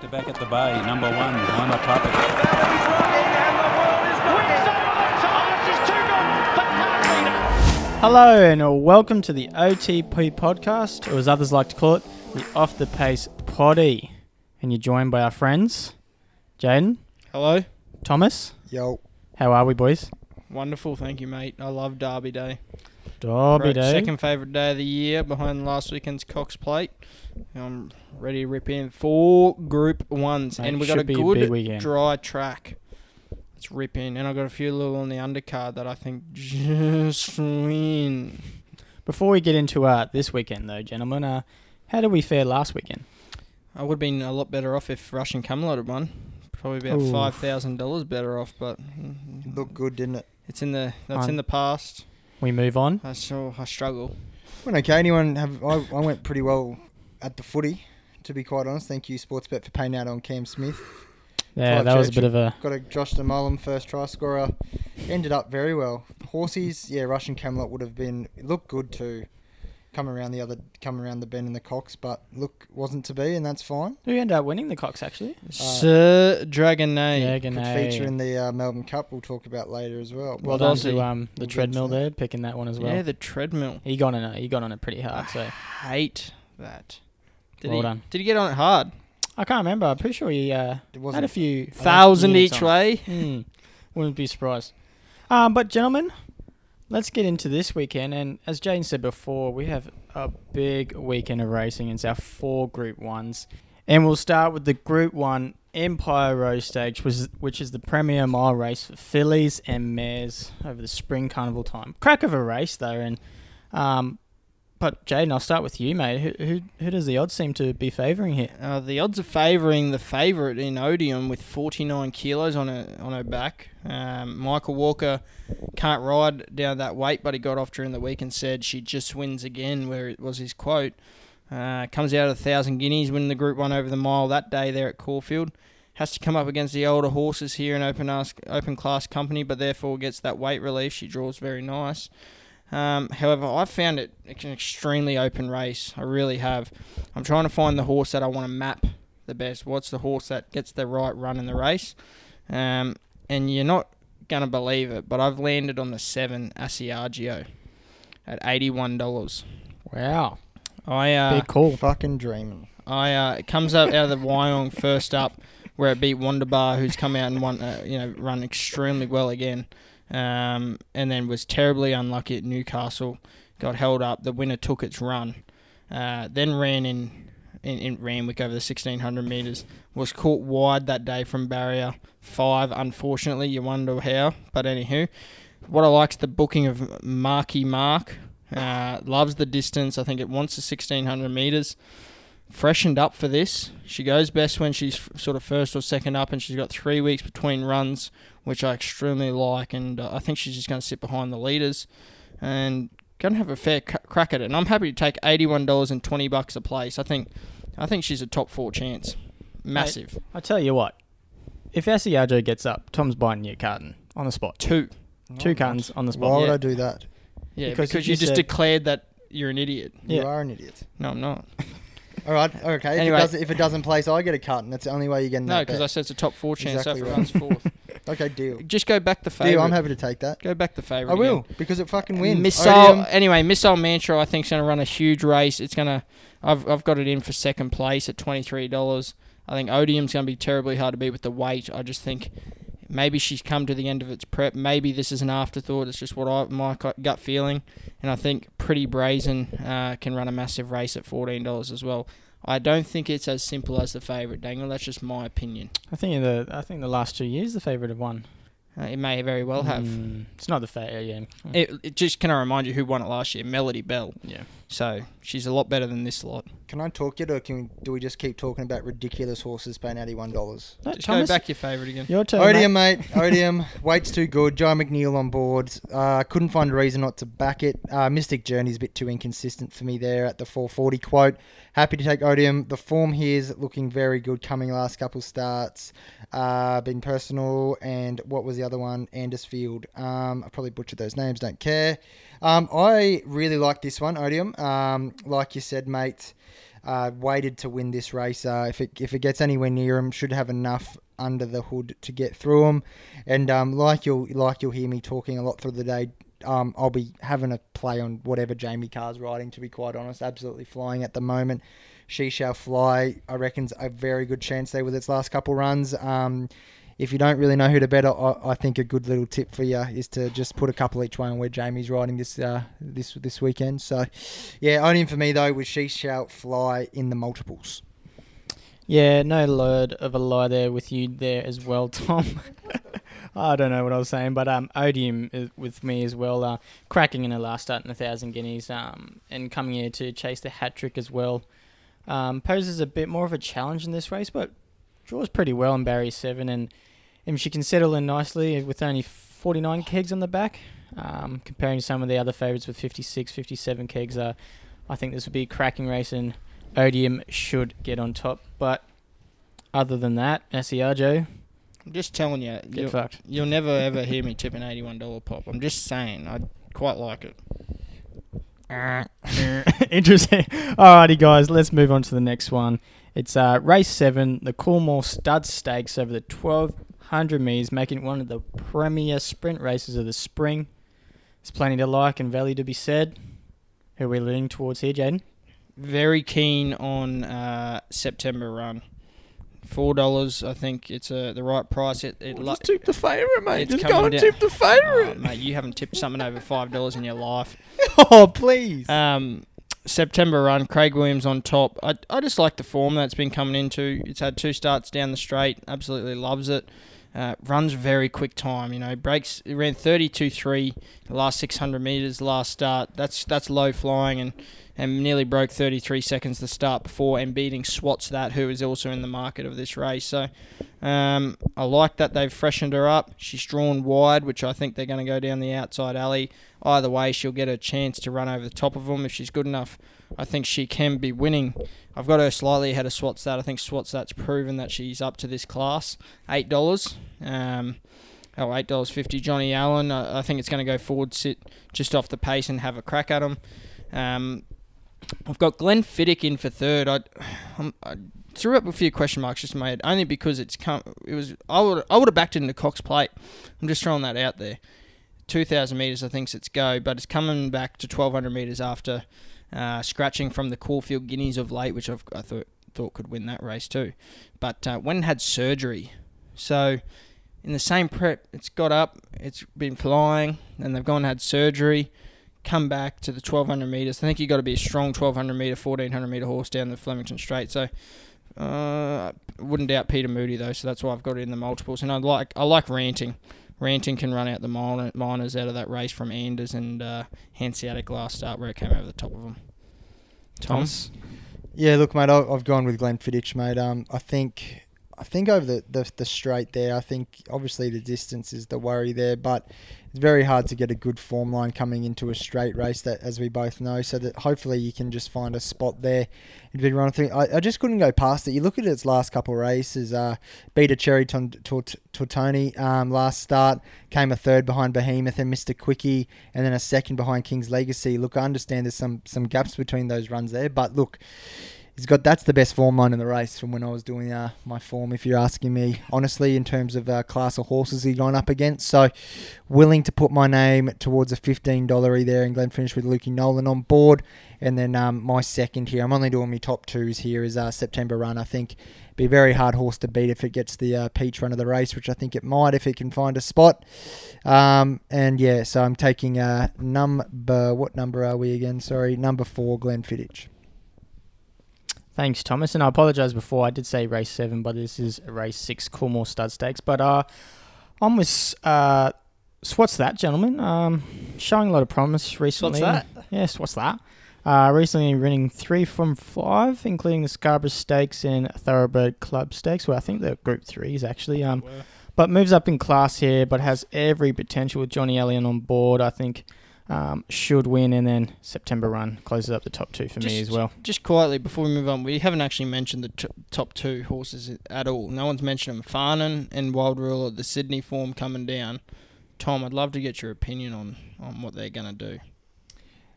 to back at the bay, number one, I'm a puppet. Hello and welcome to the OTP podcast, or as others like to call it, the Off the Pace Poddy. And you're joined by our friends, Jaden, Hello. Thomas. Yo, How are we, boys? Wonderful, thank you, mate. I love Derby Day. Derby Right, Day. Second favourite day of the year behind last weekend's Cox Plate. I'm ready to rip in four Group Ones, Mate, and we got a be a good dry track. Let's rip in, and I've got a few little on the undercard that I think just win. Before we get into uh, this weekend, though, gentlemen, uh, how did we fare last weekend? I would have been a lot better off if Russian Camelot had won. Probably about Ooh. five thousand dollars better off, but it looked good, didn't it? it's in the that's Um, in the past. We move on. I saw I struggle. Went okay. Anyone have? I, I went pretty well at the footy, to be quite honest. Thank you, Sportsbet, for paying out on Cam Smith. Yeah, Clive that was a bit of a. Got a Josh DeMullum first try scorer. Ended up very well. Horses, yeah, Russian Camelot would have been. Looked good too. Come around the other, come around the bend in the Cox, but look, wasn't to be, and that's fine. Who ended up winning the Cox, actually? Sir Dragonet. Yeah, Could feature in the uh, Melbourne Cup. We'll talk about later as well. Well But, done to um, the We'll get treadmill that. there, picking that one as well. Yeah, the treadmill. he got on it. He got on it pretty hard. So Hate that. Did Well he, done. Did he get on it hard? I can't remember. I'm pretty sure he uh, had a few Thousand each way. Hmm. Wouldn't be surprised. Um, but gentlemen, let's get into this weekend. And as Jane said before, we have a big weekend of racing. It's our four Group Ones, and we'll start with the Group One Empire Rose Stage, which is, which is the premier mile race for fillies and mares over the spring carnival time. Crack of a race though, and um, but Jaden, I'll start with you, mate. Who who, who does the odds seem to be favouring here? Uh, the odds are favouring the favourite in Odeum with 49 kilos on her on her back. Um, Michael Walker can't ride down that weight, but he got off during the week and said she just wins again, where it was his quote. Uh, comes out of a thousand guineas, winning the Group One over the mile that day there at Caulfield. Has to come up against the older horses here in open ask, open class company, but therefore gets that weight relief. She draws very nice. Um, however, I found it an extremely open race. I really have. I'm trying to find the horse that I want to map the best. What's the horse that gets the right run in the race? Um, and you're not gonna believe it, but I've landed on the seven Asiago at eighty-one dollars. Wow, I uh, big call. fucking dreaming. I uh, it comes up out of the Wyong first up, where it beat Wonderbar, who's come out and won, uh, you know, run extremely well again, um, and then was terribly unlucky at Newcastle. Got held up. The winner took its run, uh, then ran in, in in Randwick over the sixteen hundred meters. Was caught wide that day from barrier five. Unfortunately, you wonder how, but anywho, what I like is the booking of Marky Mark. Uh, loves the distance. I think it wants the sixteen hundred meters freshened up for this. She goes best when she's f- sort of first or second up, and she's got three weeks between runs, which I extremely like. And uh, I think she's just going to sit behind the leaders and going to have a fair c- crack at it. And I'm happy to take eighty-one dollars and twenty bucks a place. I think, I think she's a top four chance. Massive I tell you what, if Asiago gets up, Tom's buying you a carton on the spot. two. Two cartons on the spot. Why would Yeah. I do that? Yeah, Because because, you you just just declared that you're an idiot. Yeah. You are an idiot. No, I'm not. All right, okay. If, Anyway. it doesn't, if it doesn't place, I get a cut, and That's the only way you get No, that because I bet. said it's a top four chance. Exactly so right. runs fourth, Okay, deal. just go back the favorite. Deal. I'm happy to take that. Go back the favorite. I will again. because it fucking wins. Missile. Odeum, Anyway, Missile Mantra. I think is going to run a huge race. It's going to. I've I've got it in for second place at twenty three dollars. I think Odeum's going to be terribly hard to beat with the weight. I just think maybe she's come to the end of its prep. Maybe this is an afterthought. It's just what I my gut feeling. And I think Pretty Brazen uh, can run a massive race at fourteen dollars as well. I don't think it's as simple as the favourite, Daniel. That's just my opinion. I think in the I think the last two years the favourite have won. Uh, it may very well have. Mm, it's not the favorite. Yeah. It, it just can I remind you who won it last year? Melody Belle. Yeah. So she's a lot better than this lot. Can I talk yet, or can we, do we just keep talking about ridiculous horses paying eighty-one dollars? No, Just Thomas, go back your favourite again. Your turn. Odeum, mate. mate. Odeum. Weight's too good. Joe McNeil on board. Uh, couldn't find a reason not to back it. Uh, Mystic Journey's a bit too inconsistent for me there at the 440 quote. Happy to take Odeum. The form here is looking very good coming last couple starts. Uh, been personal. And what was the other one? Andersfield. Um, I probably butchered those names. Don't care. Um, I really like this one, Odeum. Um, like you said, mate. Uh, waited to win this race. Uh, if it if it gets anywhere near him, should have enough under the hood to get through him. And um, like you'll like you'll hear me talking a lot through the day. Um, I'll be having a play on whatever Jamie Kah's riding. To be quite honest, absolutely flying at the moment. She shall fly. I reckon's a very good chance there with its last couple runs. Um, if you don't really know who to bet, I, I think a good little tip for you is to just put a couple each way on where Jamie's riding this uh, this this weekend. So, yeah, only for me though was she shall fly in the multiples. Yeah, no load of a lie there with you there as well, Tom. I don't know what I was saying, but um, Odeum with me as well, uh, cracking in her last start in a thousand guineas, um, and coming here to chase the hat trick as well. Um, poses a bit more of a challenge in this race, but draws pretty well in Barry seven, and and she can settle in nicely with only 49 kegs on the back. Um, comparing to some of the other favourites with 56, 57 kegs, uh, I think this would be a cracking race, and Odeum should get on top. But other than that, SER Joe, I'm just telling you, you'll, fucked. you'll never ever hear me tip an eighty-one dollar pop. I'm just saying, I quite like it. Interesting. Alrighty, guys, let's move on to the next one. It's uh, race seven, the Coolmore Stud Stakes over the 1200 metres, making it one of the premier sprint races of the spring. There's plenty to like and value to be said. Who are we leaning towards here, Jaden? Very keen on uh, September run. Four dollars, I think it's uh, the right price. It, it li- tip the favourite, mate. It's Just coming go and down- tip the Oh, favourite. mate, you haven't tipped something over five dollars in your life. Oh please! Um, September run, Craig Williams on top. I, I just like the form that's been coming into. It's had two starts down the straight. Absolutely loves it. Uh, runs very quick time. You know, breaks. Ran thirty two three the last six hundred meters last start. That's that's low flying and and nearly broke thirty three seconds the start before and beating Swats that who is also in the market of this race. So. Um, I like that they've freshened her up. She's drawn wide, which I think they're going to go down the outside alley. Either way, she'll get a chance to run over the top of them if she's good enough. I think she can be winning. I've got her slightly ahead of Swats That. I think Swats That's proven that she's up to this class. Eight dollars. Um, oh, eight dollars fifty. Johnny Allen. I, I think it's going to go forward, sit just off the pace, and have a crack at him. Um, I've got Glenfiddich in for third. I, I threw up a few question marks just in my head, only because it's come. It was I would I would have backed it into Cox Plate. I'm just throwing that out there. Two thousand meters, I think it's go, but it's coming back to twelve hundred meters after uh, scratching from the Caulfield Guineas of late, which I've, I thought thought could win that race too. But uh, when had surgery, so in the same prep, it's got up, it's been flying, and they've gone and had surgery. Come back to the 1200 meters. I think you've got to be a strong 1200 meter, 1400 meter horse down the Flemington Straight. So uh, wouldn't doubt Peter Moody though, so that's why I've got it in the multiples. And I like I like ranting. Ranting can run out the miners out of that race from Anders and uh, Hanseatic last start where it came over the top of them. Tom, Yeah, look, mate, I- I've gone with Glenfiddich, mate. Um, I think, I think over the, the the straight there, I think obviously the distance is the worry there, but it's very hard to get a good form line coming into a straight race that, as we both know. So that hopefully you can just find a spot there and be running through. I, I just couldn't go past it. You look at its last couple races. Uh, beat a Cherry Ton- Tort- Tortoni um, last start, came a third behind Behemoth and Mr. Quickie, and then a second behind King's Legacy. Look, I understand there's some some gaps between those runs there, but look, he's got that's the best form line in the race from when I was doing uh, my form. If you're asking me honestly, in terms of uh, class of horses he's gone up against, so willing to put my name towards a fifteen dollar there And in Glenfiddich with Lukey Nolan on board, and then um, my second here. I'm only doing my top twos here is uh, September Run. I think be a very hard horse to beat if it gets the uh, peach run of the race, which I think it might if it can find a spot. Um, and yeah, so I'm taking uh, number what number are we again? Sorry, number four, Glenfiddich. Thanks, Thomas. And I apologise before I did say race seven, but this is race six, Coolmore Stud Stakes. But uh, I'm with uh, what's that, gentlemen? Um, showing a lot of promise recently. What's that? Yes, what's that? Uh, recently winning three from five, including the Scarborough Stakes and Thoroughbred Club Stakes. Well, I think the Group Three is actually. Um, but moves up in class here, but has every potential with Johnny Elliott on board. I think um, should win, and then September run closes up the top two for me as well. just quietly before we move on, we haven't actually mentioned the t- top two horses at all. No one's mentioned them. Farnan and Wild Ruler, the Sydney form coming down. Tom, I'd love to get your opinion on, on what they're going to do.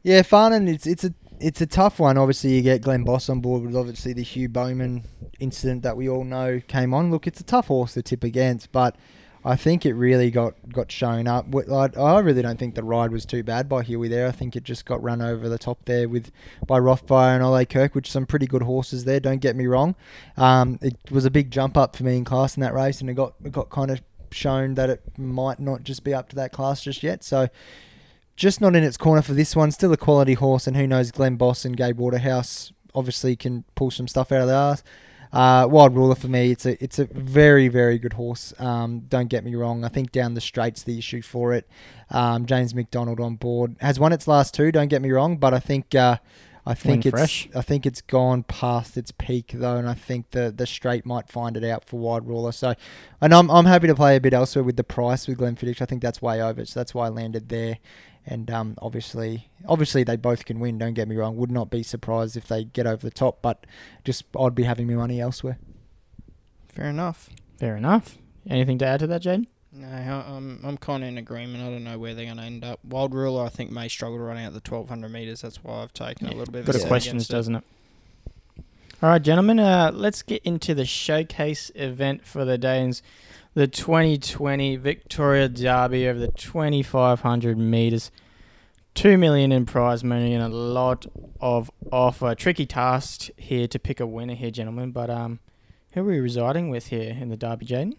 Yeah, Farnan. It's it's a it's a tough one. Obviously, you get Glen Boss on board with obviously the Hugh Bowman incident that we all know came on. Look, it's a tough horse to tip against, but I think it really got, got shown up. I, I really don't think the ride was too bad by Huey there. I think it just got run over the top there with by Rothfire and Ole Kirk, which are some pretty good horses there. Don't get me wrong. Um, it was a big jump up for me in class in that race, and it got it got kind of shown that it might not just be up to that class just yet. So just not in its corner for this one. Still a quality horse, and who knows, Glen Boss and Gabe Waterhouse obviously can pull some stuff out of their ass. Uh, Wild Ruler for me, it's a it's a very very good horse. Um, don't get me wrong. I think down the straight's the issue for it. Um, James McDonald on board has won its last two. Don't get me wrong, but I think uh, I think it's fresh. I think it's gone past its peak though, and I think the the straight might find it out for Wild Ruler. So, and I'm I'm happy to play a bit elsewhere with the price with Glenfiddich. I think that's way over, so that's why I landed there. And um, obviously, obviously they both can win. Don't get me wrong. Would not be surprised if they get over the top, but just I'd be having my money elsewhere. Fair enough. Fair enough. Anything to add to that, Jaden? No, I- I'm I'm kind of in agreement. I don't know where they're going to end up. Wild Ruler, I think, may struggle to run out the 1200 meters. That's why I've taken a little bit of Got a a questions, doesn't it? All right, gentlemen. Uh, let's get into the showcase event for the Danes, the 2020 Victoria Derby over the 2500 meters. Two million in prize money and a lot of offer. Tricky task here to pick a winner here, gentlemen. But um, who are we residing with here in the Derby, Jaden?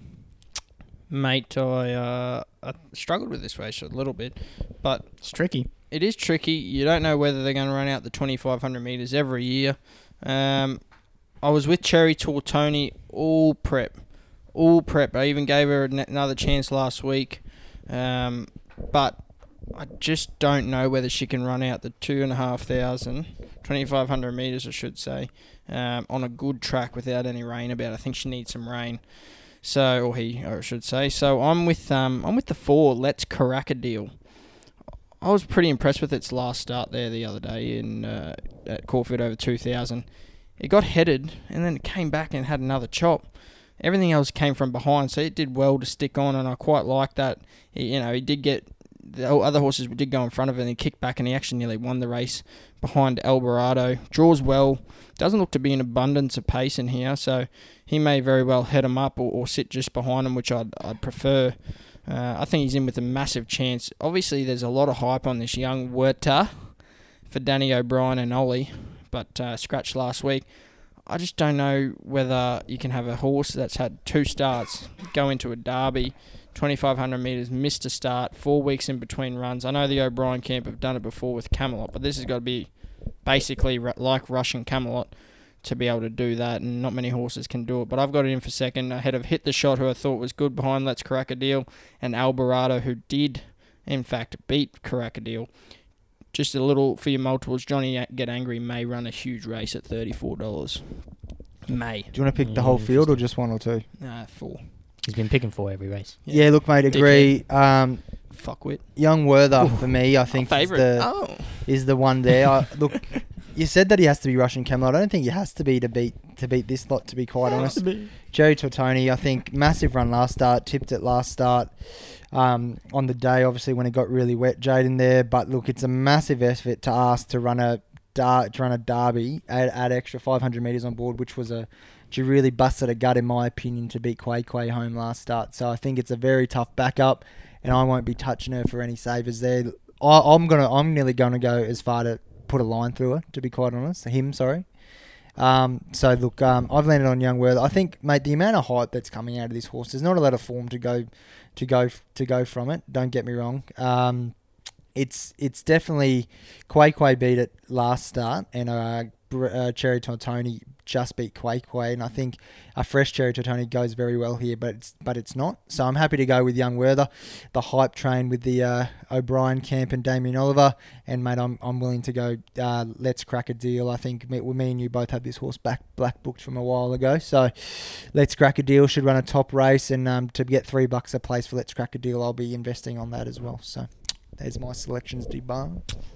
Mate, I, uh, I struggled with this race a little bit, but It's tricky. it is tricky. You don't know whether they're going to run out the 2500 meters every year. Um, I was with Cherry Tortoni all prep, all prep. I even gave her another chance last week, um, but I just don't know whether she can run out the two and a half thousand, 2500 meters, I should say, um, on a good track without any rain about. I think she needs some rain. So, or he, or I should say. So I'm with um, I'm with the four. Let's crack a deal. I was pretty impressed with its last start there the other day in uh, at Caulfield over 2000. It got headed and then it came back and had another chop. Everything else came from behind, so it did well to stick on, and I quite like that. He, you know, he did get the other horses did go in front of it and he kicked back and he actually nearly won the race behind Alvarado. Draws well. Doesn't look to be an abundance of pace in here, so he may very well head him up or, or sit just behind him, which I'd, I'd prefer. Uh, I think he's in with a massive chance. Obviously, there's a lot of hype on this young Werther for Danny O'Brien and Ollie, but uh, scratched last week. I just don't know whether you can have a horse that's had two starts go into a derby, 2,500 metres, missed a start, four weeks in between runs. I know the O'Brien camp have done it before with Camelot, but this has got to be basically like Russian Camelot to be able to do that, and not many horses can do it. But I've got it in for second ahead of Hit the Shot, who I thought was good behind Let's Crack a Deal, and Alvarado, who did, in fact, beat Crack a Deal. Just a little for your multiples. Johnny Get Angry may run a huge race at $34. May. Do you want to pick the whole field or just one or two? Nah, four. He's been picking four every race. Yeah, look, mate, agree. Um, Fuckwit. young Werther for me, I think is Favorite. the oh. is the one there. I, look, you said that he has to be Russian Camelot. I don't think he has to be to beat to beat this lot. To be quite honest, Cherry Tortoni, I think massive run last start, tipped it last start um, on the day. Obviously, when it got really wet, Jaden there. But look, it's a massive effort to ask to run a dar- to run a derby at, at extra 500 meters on board, which was a she really busted a gut in my opinion to beat Quay Quay home last start. So I think it's a very tough backup, and I won't be touching her for any savers there. I, I'm gonna I'm nearly gonna go as far to put a line through her. To be quite honest, him sorry. Um, so look, um, I've landed on Young Werther. I think, mate, the amount of hype that's coming out of this horse, there's not a lot of form to go, to go, to go from it. Don't get me wrong. Um, it's it's definitely Quay Quay beat it last start, and uh, uh, Cherry Tortoni just beat Quay, and I think a fresh Cherry Tortoni goes very well here, but it's but it's not. So I'm happy to go with Young Werther, the hype train with the uh, O'Brien camp and Damien Oliver, and mate, I'm I'm willing to go. Uh, let's crack a deal. I think me, me and you both have this horse back black booked from a while ago, so let's crack a deal. Should run a top race, and um, to get three bucks a place for let's crack a deal, I'll be investing on that as well. So. There's my selections, Debar.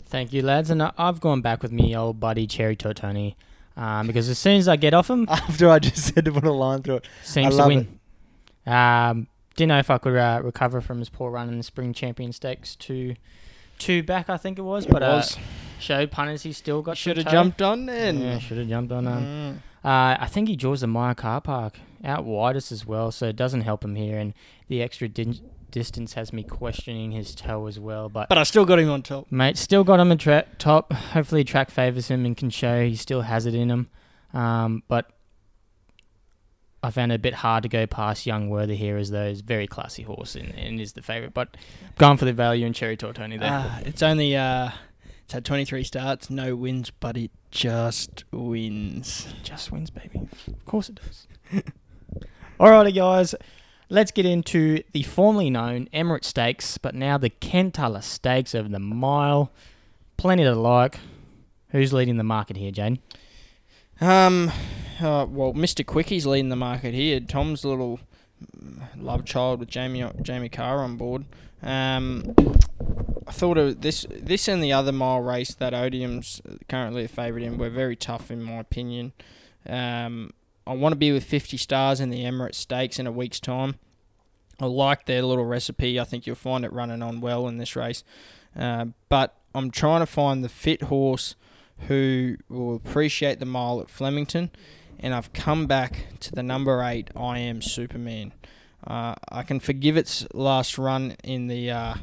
Thank you, lads. And I- I've gone back with me old buddy Cherry Tortoni um, because as soon as I get off him, After I just said to put a line through it, seems to win. Um, didn't know if I could uh, recover from his poor run in the Spring Champion Stakes two, two back, I think it was. But It uh, was. show punters he's still got. Should have jumped on then. Yeah, should have jumped on. Um, Mm. uh, I think he draws the Maya car park out widest as well, so it doesn't help him here. And the extra din- distance has me questioning his toe as well. But, But I still got him on top. mate, still got him at tra- top. Hopefully, track favours him and can show he still has it in him. Um, but I found it a bit hard to go past Young Werther here as though he's very classy horse and, and is the favourite. But going for the value and Cherry Tortoni there. Ah, it's only uh, it's had 23 starts, no wins, but it just wins. just wins, baby. Of course it does. Alrighty, guys. Let's get into the formerly known Emirates Stakes, but now the Cantala Stakes over the mile. Plenty to like. Who's leading the market here, Jane? Um, uh, well, Mr. Quickie's leading the market here. Tom's little love child with Jamie Jamie Kah on board. Um, I thought of this this and the other mile race that Odeum's currently a favourite in were very tough in my opinion. Um, I want to be with 50 stars in the Emirates Stakes in a week's time. I like their little recipe. I think you'll find it running on well in this race. Uh, but I'm trying to find the fit horse who will appreciate the mile at Flemington, and I've come back to the number eight. I am Superman. Uh, I can forgive its last run in the uh,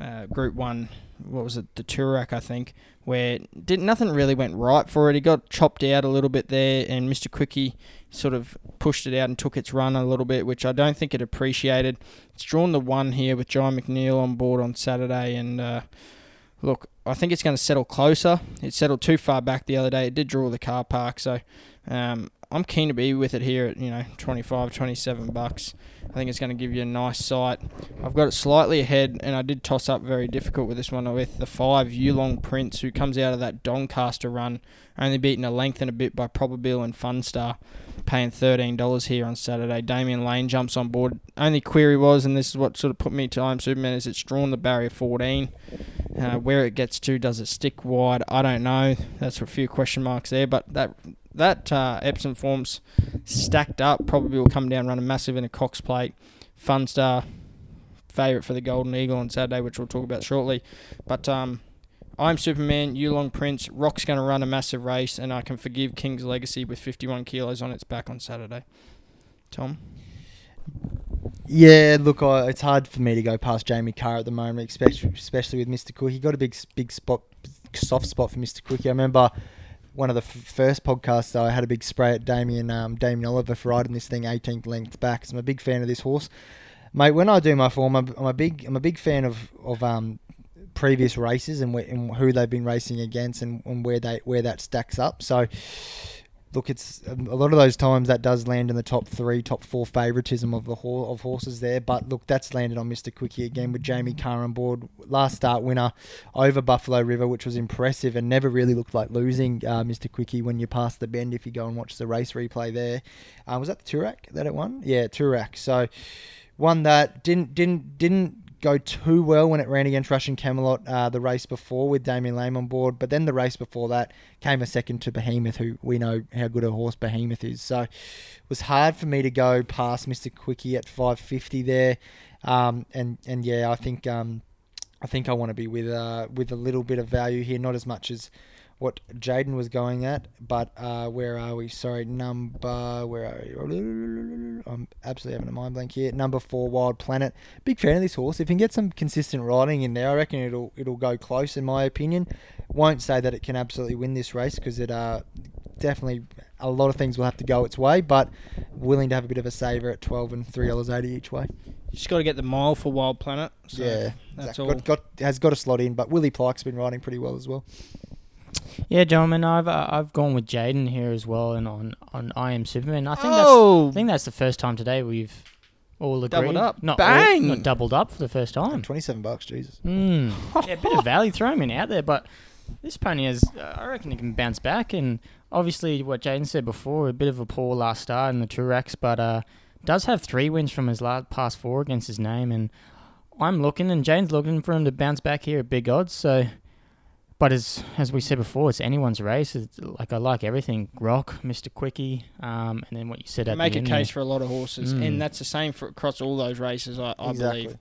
uh, Group One. What was it? The Toorak, I think, where did nothing really went right for it. It got chopped out a little bit there, and Mr. Quickie sort of pushed it out and took its run a little bit, which I don't think it appreciated. It's drawn the one here with John McNeil on board on Saturday, and uh, look, I think it's going to settle closer. It settled too far back the other day. It did draw the car park, so um, I'm keen to be with it here at you know 25, 27 bucks. I think it's going to give you a nice sight. I've got it slightly ahead, and I did toss up very difficult with this one with the five Yulong Prince, who comes out of that Doncaster run, only beaten a length and a bit by Probabeel and Funstar, paying thirteen dollars here on Saturday. Damian Lane jumps on board. Only query was, and this is what sort of put me to I'm Superman, is it's drawn the barrier 14. Uh, where it gets to, does it stick wide? I don't know. That's a few question marks there, but that that uh, Epsom forms stacked up. Probably will come down, run a massive in a Cox plate. Funstar, favourite for the Golden Eagle on Saturday, which we'll talk about shortly. But um, I'm Superman, Yulong Prince. Rock's going to run a massive race, and I can forgive King's Legacy with 51 kilos on its back on Saturday. Tom? Yeah, look, I, it's hard for me to go past Jamie Kah at the moment, especially especially with Mr. Cook. He got a big big spot, soft spot for Mr. Cook. I remember one of the f- first podcasts though, I had a big spray at Damien um, Damien Oliver for riding this thing 18th length back. So I'm a big fan of this horse, mate. When I do my form, I'm, I'm a big I'm a big fan of of um previous races and, where, and who they've been racing against and, and where they where that stacks up. So look, it's um, a lot of those times that does land in the top three, top four favoritism of the of horses there. But look, that's landed on Mr. Quickie again with Jamie Kah on board. Last start winner over Buffalo River, which was impressive and never really looked like losing uh, Mr. Quickie when you pass the bend. If you go and watch the race replay there, uh, was that the Toorak that it won? Yeah, Toorak. So one that didn't didn't didn't go too well when it ran against Russian Camelot uh, the race before with Damian Lane on board, but then the race before that came a second to Behemoth, who we know how good a horse Behemoth is. So it was hard for me to go past Mr. Quickie at 550 there, um, and and yeah, I think um, I think I want to be with uh, with a little bit of value here, not as much as what Jaden was going at, but uh, where are we? Sorry, number where are you? I'm absolutely having a mind blank here. Number four, Wild Planet. Big fan of this horse. If you can get some consistent riding in there, I reckon it'll it'll go close. In my opinion, won't say that it can absolutely win this race because it uh definitely a lot of things will have to go its way, but willing to have a bit of a saver at twelve and three dollars eighty each way. You just got to get the mile for Wild Planet. So yeah, that's Zach all. got, got has got a slot in, but Willie Pike's been riding pretty well as well. Yeah, gentlemen, I've uh, I've gone with Jaden here as well, and on on I am Superman. I think that's oh, I think that's the first time today we've all agreed. Doubled up. Not Bang! all- not doubled up for the first time. Twenty seven bucks, Jesus. Mm. yeah, a bit of value thrown in out there, but this pony has, uh, I reckon, it can bounce back. And obviously, what Jaden said before, a bit of a poor last start in the Truex, but uh, does have three wins from his last past four against his name. And I'm looking, and Jaden's looking for him to bounce back here at big odds. So, but as as we said before, it's anyone's race. It's, like I like everything, Rock, Mister Quickie, um, and then what you said at make the a end case there. for a lot of horses, Mm. and that's the same for across all those races. I, I exactly. believe.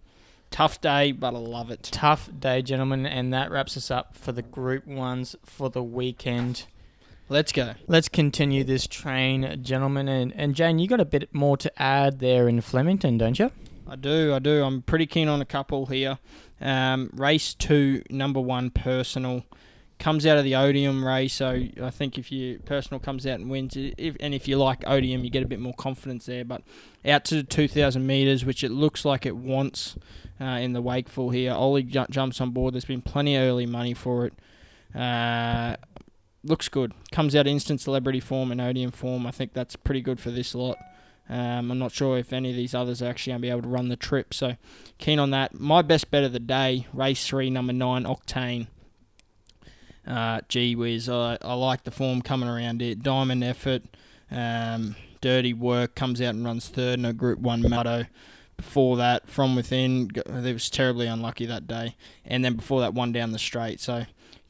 Tough day, but I love it. Tough day, gentlemen, and that wraps us up for the Group Ones for the weekend. Let's go. Let's continue this train, gentlemen, and and Jane, you got a bit more to add there in Flemington, don't you? I do, I do. I'm pretty keen on a couple here. Um, race two, number one, personal. Comes out of the Odeum race, so I think if your personal comes out and wins, if, and if you like Odeum, you get a bit more confidence there. But out to 2,000 metres, which it looks like it wants uh, in the Wakeful here. Ollie ju- jumps on board. There's been plenty of early money for it. Uh, looks good. Comes out instant celebrity form and Odeum form. I think that's pretty good for this lot. Um, I'm not sure if any of these others are actually going to be able to run the trip, so keen on that. My best bet of the day, race three, number nine, Octane. Uh, gee whiz, I, I like the form coming around it. Diamond effort, um, dirty work, comes out and runs third in a Group 1 Motto. Before that, from within, it was terribly unlucky that day. And then before that, one down the straight. So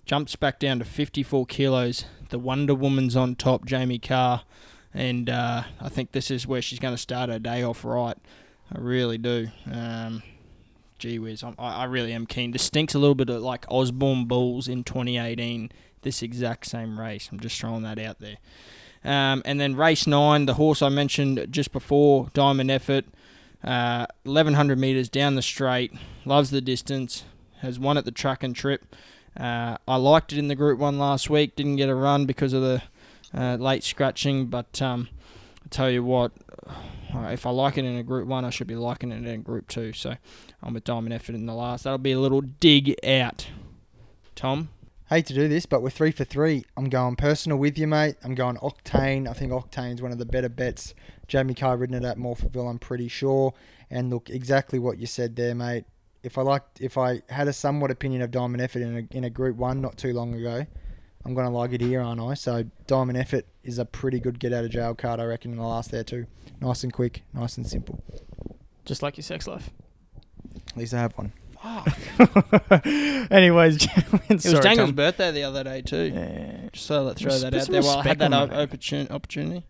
jumps back down to 54 kilos. The Wonder Woman's on top, Jamie Kah and uh, I think this is where she's going to start her day off right. I really do. Um, gee whiz, I, I really am keen. This stinks a little bit of like Osborne Bulls in 2018, this exact same race. I'm just throwing that out there. Um, and then race nine, the horse I mentioned just before, Diamond Effort, uh, 1100 metres down the straight, loves the distance, has won at the track and trip. Uh, I liked it in the Group 1 last week, didn't get a run because of the uh, late scratching, but um, I tell you what, if I like it in a Group 1, I should be liking it in a Group 2. So I'm with Diamond Effort in the last. That'll be a little dig out. Tom? Hate to do this, but we're three for three. I'm going personal with you, mate. I'm going Octane. I think Octane's one of the better bets. Jamie Kah ridden it at Morphettville, I'm pretty sure. And look, exactly what you said there, mate. If I liked, if I had a somewhat opinion of Diamond Effort in a, in a Group One not too long ago, I'm gonna like it here, aren't I? So Diamond Effort is a pretty good get out of jail card, I reckon, in the last there too. Nice and quick, nice and simple. Just like your sex life. At least I have one. Fuck. Anyways, gentlemen, It was sorry, Daniel's Tom. birthday the other day, too. Yeah. Just so let's throw Just that put out some there while I respect had that on op- that. opportun- opportunity.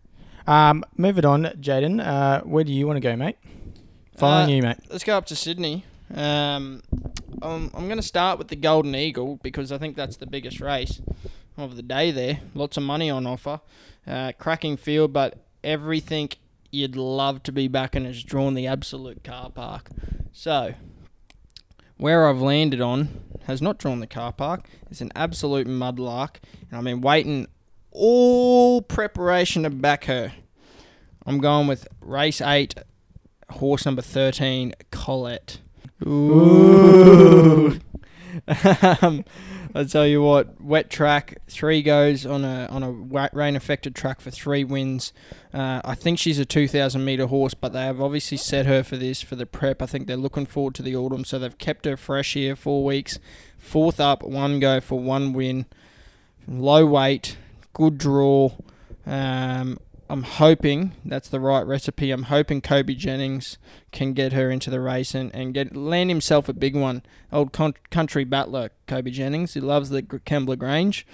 Um, move it on, Jaden. Uh, where do you want to go, mate? Following Uh, you, mate. Let's go up to Sydney. Um, um, I'm going to start with the Golden Eagle because I think that's the biggest race of the day there. Lots of money on offer. Uh, cracking field, but everything you'd love to be back in has drawn the absolute car park. So, where I've landed on has not drawn the car park. It's an absolute mudlark, and I've been waiting all preparation to back her. I'm going with race eight, horse number 13, Colette. Ooh. um, I tell you what, wet track, three goes on a on a rain affected track for three wins. Uh, I think she's a 2,000 meter horse, but they have obviously set her for this for the prep. I think they're looking forward to the autumn, so they've kept her fresh here four weeks. Fourth up, one go for one win. Low weight, good draw. Um, I'm hoping that's the right recipe. I'm hoping Koby Jennings can get her into the race and, and get land himself a big one. Old con- country battler, Koby Jennings. He loves the Kembla Grange.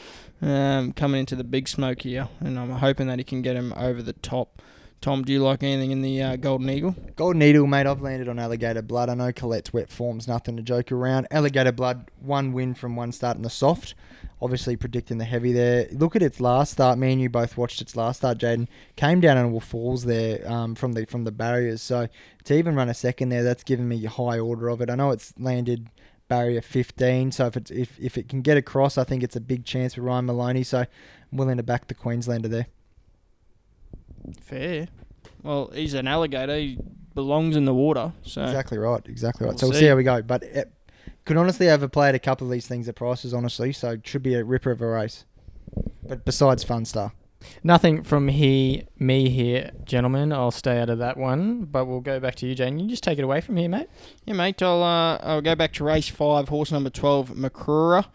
Um, coming into the big smoke here, and I'm hoping that he can get him over the top. Tom, do you like anything in the uh, Golden Eagle? Golden Eagle, mate. I've landed on Alligator Blood. I know Colette's wet form's nothing to joke around. Alligator Blood, one win from one start in the soft. Obviously predicting the heavy there. Look at its last start. Me and you both watched its last start, Jaden. Came down all falls there um, from the from the barriers. So to even run a second there, that's given me a high order of it. I know it's landed barrier 15. So if it's if, if it can get across, I think it's a big chance for Ryan Maloney. So I'm willing to back the Queenslander there. Fair. Well, he's an alligator. He belongs in the water. So Exactly right. Exactly right. We'll so we'll see. see how we go. But it could honestly overplayed a couple of these things at prices, honestly. So it should be a ripper of a race. But besides Funstar. Nothing from he, me here, gentlemen. I'll stay out of that one, but we'll go back to you, Jane. You just take it away from here, mate. Yeah, mate. I'll uh, I'll go back to race five, horse number twelve, Makura.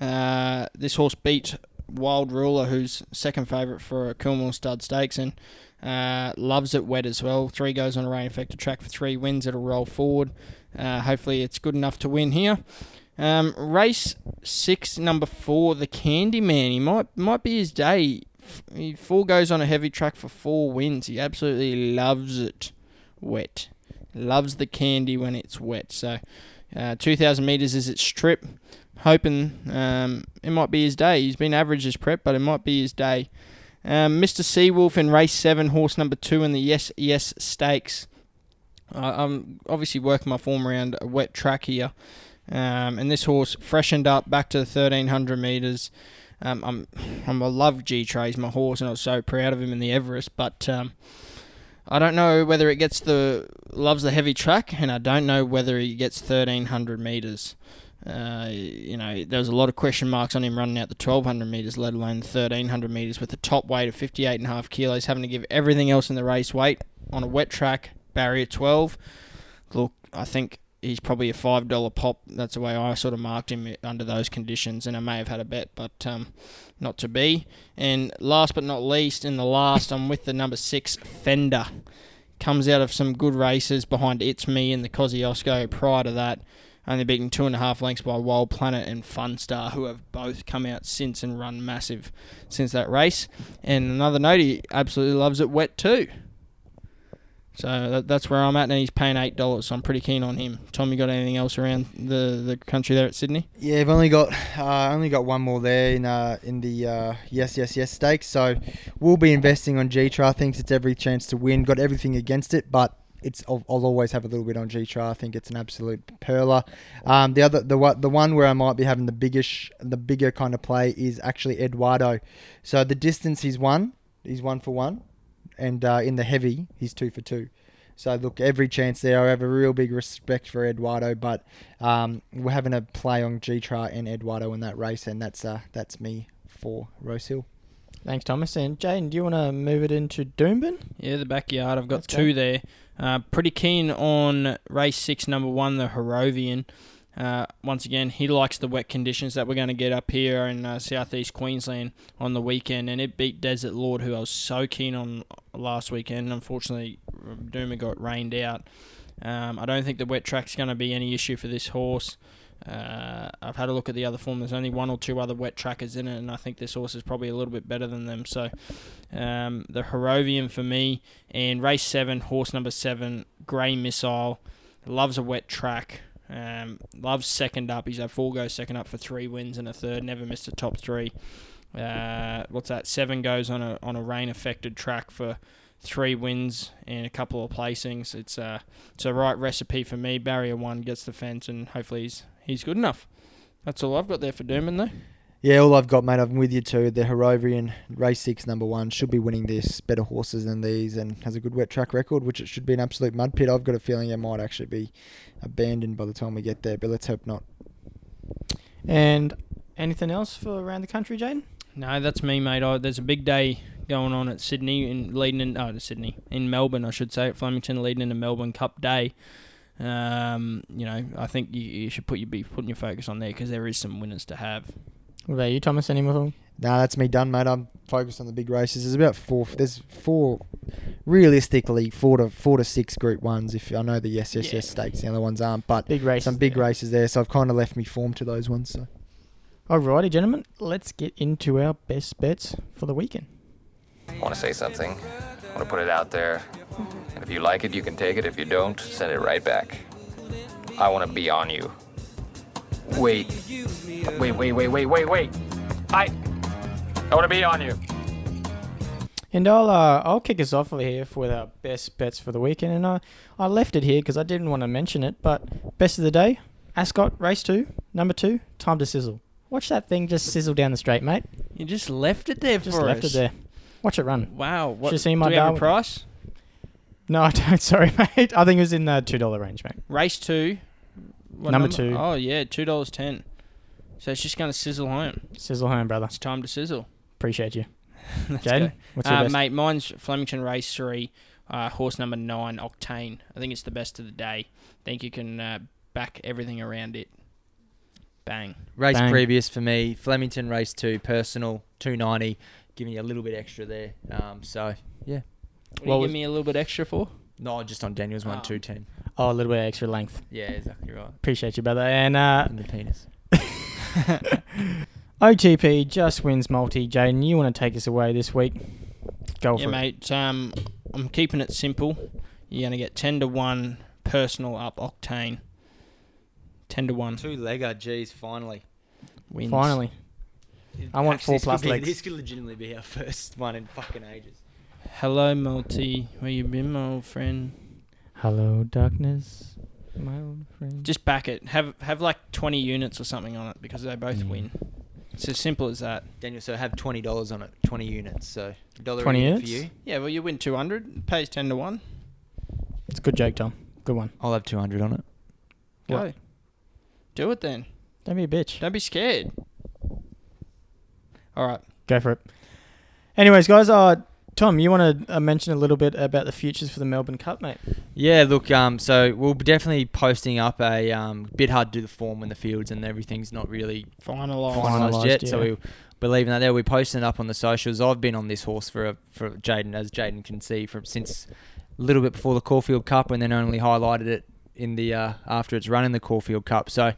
Uh, this horse beat Wild Ruler, who's second favourite for a Coolmore Stud Stakes, and uh, loves it wet as well. Three goes on a rain affected track for three wins. It'll roll forward. Uh, hopefully, it's good enough to win here. Um, race six, number four, the Candyman. He might might be his day. He four goes on a heavy track for four wins. He absolutely loves it wet loves the candy when it's wet. So Uh, 2,000 metres is its trip. Hoping um, it might be his day. He's been average as prep, but it might be his day. Um, Mr. Seawolf in race seven, horse number two in the Yes Yes Stakes. Uh, I'm obviously working my form around a wet track here, um, and this horse freshened up back to the 1300 meters. Um, I'm, I'm I love Gytrash's my horse, and I was so proud of him in the Everest, but um, I don't know whether it gets the loves the heavy track, and I don't know whether he gets 1300 meters. Uh, you know, there was a lot of question marks on him running out the 1200 metres, let alone the 1300 metres, with the top weight of 58.5 kilos, having to give everything else in the race weight on a wet track, barrier 12. Look, I think he's probably a $5 pop. That's the way I sort of marked him under those conditions, and I may have had a bet, but um, not to be. And last but not least, in the last, I'm with the number six, Fender. Comes out of some good races behind It's Me and the Kosciuszko prior to that only beaten two and a half lengths by Wild Planet and Funstar, who have both come out since and run massive since that race. And another note, he absolutely loves it wet too. So that, that's where I'm at, and he's paying eight dollars. So I'm pretty keen on him. Tom, you got anything else around the, the country there at Sydney? Yeah, I've only got uh, only got one more there in uh, in the uh, yes yes yes stakes. So we'll be investing on Gytrash. Thinks it's every chance to win. Got everything against it, but it's I'll, I'll, always have a little bit on G I think it's an absolute perler. Um, the other the the one where I might be having the biggest the bigger kind of play is actually Eduardo. So the distance he's won, he's one for one, and uh, in the heavy he's two for two. So look, every chance there. I have a real big respect for Eduardo, but um, we're having a play on G and Eduardo in that race, and that's uh, that's me for Rose Hill. Thanks, Thomas. And Jane, do you want to move it into Doomben? Yeah, the backyard. I've got Let's two go. there. Uh, pretty keen on race six, number one, the Harrovian. Uh, once again, he likes the wet conditions that we're going to get up here in uh, southeast Queensland on the weekend, and it beat Desert Lord, who I was so keen on last weekend. Unfortunately, Duma got rained out. Um, I don't think the wet track's going to be any issue for this horse. Uh, I've had a look at the other form. There's only one or two other wet trackers in it, and I think this horse is probably a little bit better than them. So, um, the Harrovian for me, and race seven, horse number seven, Grey Missile, loves a wet track. Um, loves second up. He's had four goes second up for three wins and a third. Never missed a top three. Uh, what's that? Seven goes on a on a rain affected track for three wins and a couple of placings. It's a uh, it's a right recipe for me. Barrier one gets the fence, and hopefully he's he's good enough. That's all I've got there for Doomben, though. Yeah, all I've got, mate. I'm with you too. The Harrovian race six, number one, should be winning this. Better horses than these, and has a good wet track record, which it should be an absolute mud pit. I've got a feeling it might actually be abandoned by the time we get there, but let's hope not. And anything else for around the country, Jane? No, that's me, mate. Oh, there's a big day going on at Sydney in leading in oh, to Sydney in Melbourne, I should say, at Flemington, leading into Melbourne Cup Day. Um, you know, I think you, you should put your be putting your focus on there because there is some winners to have. What about you, Thomas? Any more? No, nah, that's me done, mate. I'm focused on the big races. There's about four. There's four, realistically, four to four to six Group Ones. If I know the yes, yes, yeah. yes stakes, the other ones aren't. But big races, some big there. races there. So I've kind of left me form to those ones. So. Alrighty, gentlemen, let's get into our best bets for the weekend. I want to say something. I want to put it out there. And if you like it, you can take it. If you don't, send it right back. I want to be on you. Wait. Wait, wait, wait, wait, wait, wait. I. I want to be on you. And I'll uh, I'll kick us off here with our best bets for the weekend, and I I left it here because I didn't want to mention it, but best of the day, Ascot race two, number two, time to sizzle. Watch that thing just sizzle down the straight, mate. You just left it there just for left us. it there. Watch it run. Wow. What, Should see my do we have a price? No, I don't. Sorry, mate. I think it was in the two dollar range, mate. Race two. What number, two. Oh yeah, two dollars ten. So it's just gonna sizzle home. Sizzle home, brother. It's time to sizzle. Appreciate you. Jaden, what's your uh, best? Mate, mine's Flemington Race Three, uh, horse number nine, Octane. I think it's the best of the day. I think you can uh, back everything around it. Bang. Race Bang. previous for me, Flemington Race Two, personal, two ninety giving you a little bit extra there. Um, so yeah. What well, you give me a little bit extra for? No, just on Daniel's one oh. two ten. Oh, a little bit extra length. Yeah, exactly right. Appreciate you, brother. And uh, in the penis. OTP just wins multi. Jaden, you want to take us away this week? Go yeah, for mate, it. Um, I'm keeping it simple. You're gonna get ten to one personal up octane. Ten to one. Two legger, geez, finally. Wins. Finally. I want Perhaps four this could plus be- legs. This could legitimately be our first one in fucking ages. Hello, Multi. Where you been, my old friend? Hello, darkness, my old friend. Just back it. Have have like twenty units or something on it because they both Mm. win. It's as simple as that. Daniel, so have twenty dollars on it, twenty units. So a dollar a 20 unit units? for you. Yeah, well, you win two hundred. Pays ten to one. It's a good joke, Tom. Good one. I'll have two hundred on it. Go. What? Do it then. Don't be a bitch. Don't be scared. All right. Go for it. Anyways, guys, uh, Tom, you want to uh, mention a little bit about the futures for the Melbourne Cup, mate? Yeah, look, um, so we'll be definitely posting up a um, bit hard to do the form when the fields and everything's not really Finalised. finalised Finalised, yet. So yeah. we believe in that. There, we're posting it up on the socials. I've been on this horse for a, for Jaden, as Jaden can see, from since a little bit before the Caulfield Cup, and then only highlighted it in the uh, after it's run in the Caulfield Cup. So.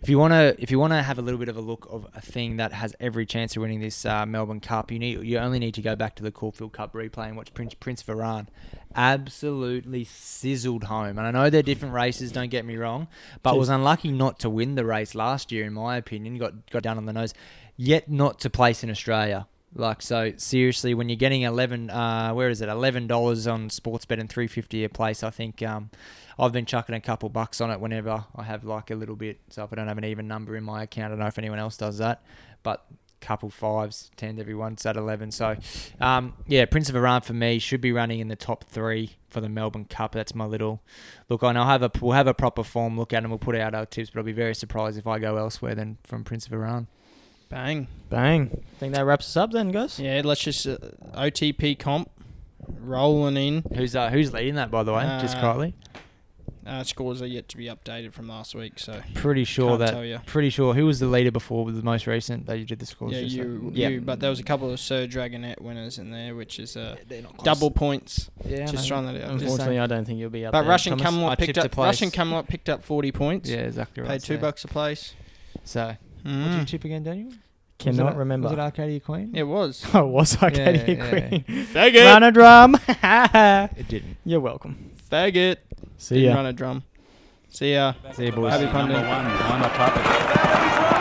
If you want to, if you want to have a little bit of a look of a thing that has every chance of winning this uh, Melbourne Cup, you need, you only need to go back to the Caulfield Cup replay and watch Prince Prince of Arran absolutely sizzled home. And I know they're different races, don't get me wrong, but Jeez. was unlucky not to win the race last year, in my opinion. Got got down on the nose, yet not to place in Australia. Like so, seriously, when you're getting eleven, uh, where is it? Eleven dollars on Sportsbet and three fifty a place. I think um, I've been chucking a couple bucks on it whenever I have like a little bit. So if I don't have an even number in my account, I don't know if anyone else does that, but couple fives, ten everyone's at eleven. So, um, yeah, Prince of Arran for me should be running in the top three for the Melbourne Cup. That's my little look. And I'll have a we'll have a proper form look at and we'll put out our tips. But I'll be very surprised if I go elsewhere than from Prince of Arran. Bang. Bang. I Think that wraps us up then, guys? Yeah, let's just uh, OTP comp rolling in. Who's uh, who's leading that by the way? Just Uh, quietly. Uh, scores are yet to be updated from last week, so Pretty sure can't that. tell you. Pretty sure who was the leader before with the most recent that you did the scores. Yeah, just so- you, yeah. you. But there was a couple of Sir Dragonet winners in there, which is uh, They're not double points. Yeah, Just I throwing that out. I'm just Unfortunately. I don't think you'll be up But there. Russian Thomas. I Camelot picked up. Russian Camelot picked up forty points. Yeah, exactly right. Paid two so- bucks a place. So, what did Mm. you tip again, Daniel? Cannot was it, remember. Was it Arcadia Queen? It was. Oh, it was Arcadia Yeah, yeah. Queen. Faggot. Run a drum. It didn't. You're welcome. Faggot. See Didn't ya. run a drum. See ya. See you, boys. Happy Number punting. one on the topic.